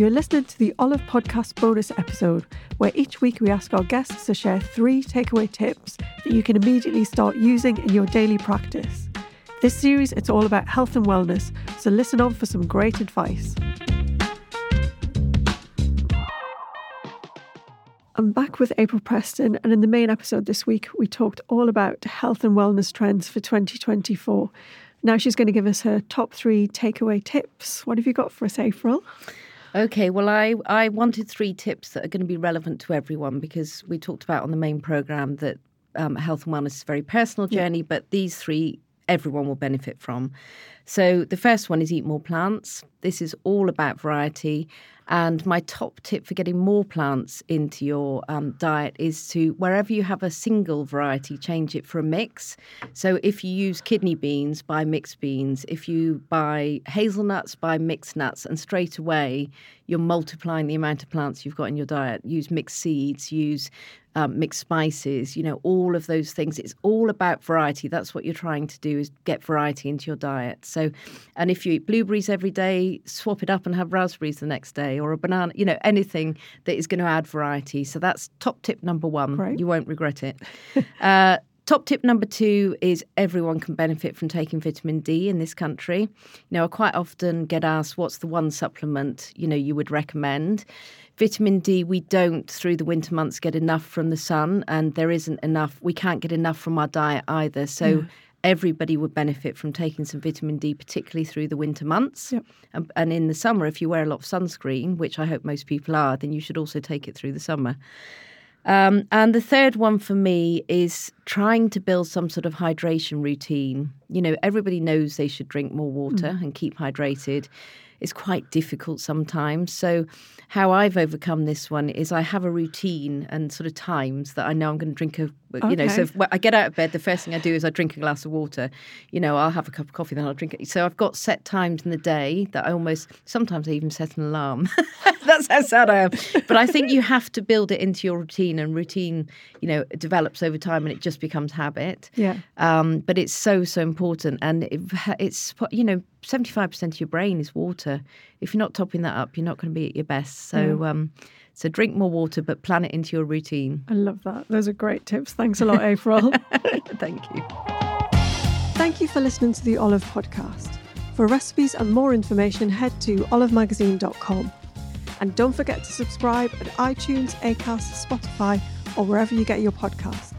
You're listening to the Olive Podcast bonus episode, where each week we ask our guests to share three takeaway tips that you can immediately start using in your daily practice. This series, it's all about health and wellness, so listen on for some great advice. I'm back with April Preston, and in the main episode this week, we talked all about health and wellness trends for 2024. Now she's going to give us her top three takeaway tips. What have you got for us, April? Okay, well, I, I wanted three tips that are going to be relevant to everyone because we talked about on the main program that um, health and wellness is a very personal journey, yeah. but these three everyone will benefit from. So the first one is eat more plants. This is all about variety. And my top tip for getting more plants into your um, diet is to, wherever you have a single variety, change it for a mix. So if you use kidney beans, buy mixed beans. If you buy hazelnuts, buy mixed nuts. And straight away, you're multiplying the amount of plants you've got in your diet. Use mixed seeds, use um, mixed spices, you know, all of those things. It's all about variety. That's what you're trying to do is get variety into your diet. So, and if you eat blueberries every day, swap it up and have raspberries the next day or a banana, you know, anything that is going to add variety. So that's top tip number one. Right. You won't regret it. uh, Top tip number two is everyone can benefit from taking vitamin D in this country. You know, I quite often get asked, what's the one supplement, you know, you would recommend? Vitamin D, we don't through the winter months get enough from the sun, and there isn't enough, we can't get enough from our diet either. So, yeah everybody would benefit from taking some vitamin D, particularly through the winter months. Yep. And, and, in the summer, if you wear a lot of sunscreen, which I hope most people are, then you should also take it through the summer. Um, and the third one for me is trying to build some sort of hydration routine. You know, everybody knows they should drink more water mm. and keep hydrated. It's quite difficult sometimes. So, how I've overcome this one is I have a routine and sort of times that I know I'm going to drink a you okay. know, so if, I get out of bed, the first thing I do is I drink a glass of water. You know, I'll have a cup of coffee, then I'll drink it. So I've got set times in the day that I almost sometimes I even set an alarm. That's how sad I am. But I think you have to build it into your routine, and routine, you know, develops over time, and it just becomes habit. Yeah. Um, but it's so so important, and it, it's you know, seventy five percent of your brain is water. If you're not topping that up, you're not going to be at your best. So. Um, so drink more water, but plan it into your routine. I love that. Those are great tips. Thanks a lot, April. Thank you. Thank you for listening to the Olive Podcast. For recipes and more information, head to olivemagazine.com. And don't forget to subscribe at iTunes, Acast, Spotify, or wherever you get your podcasts.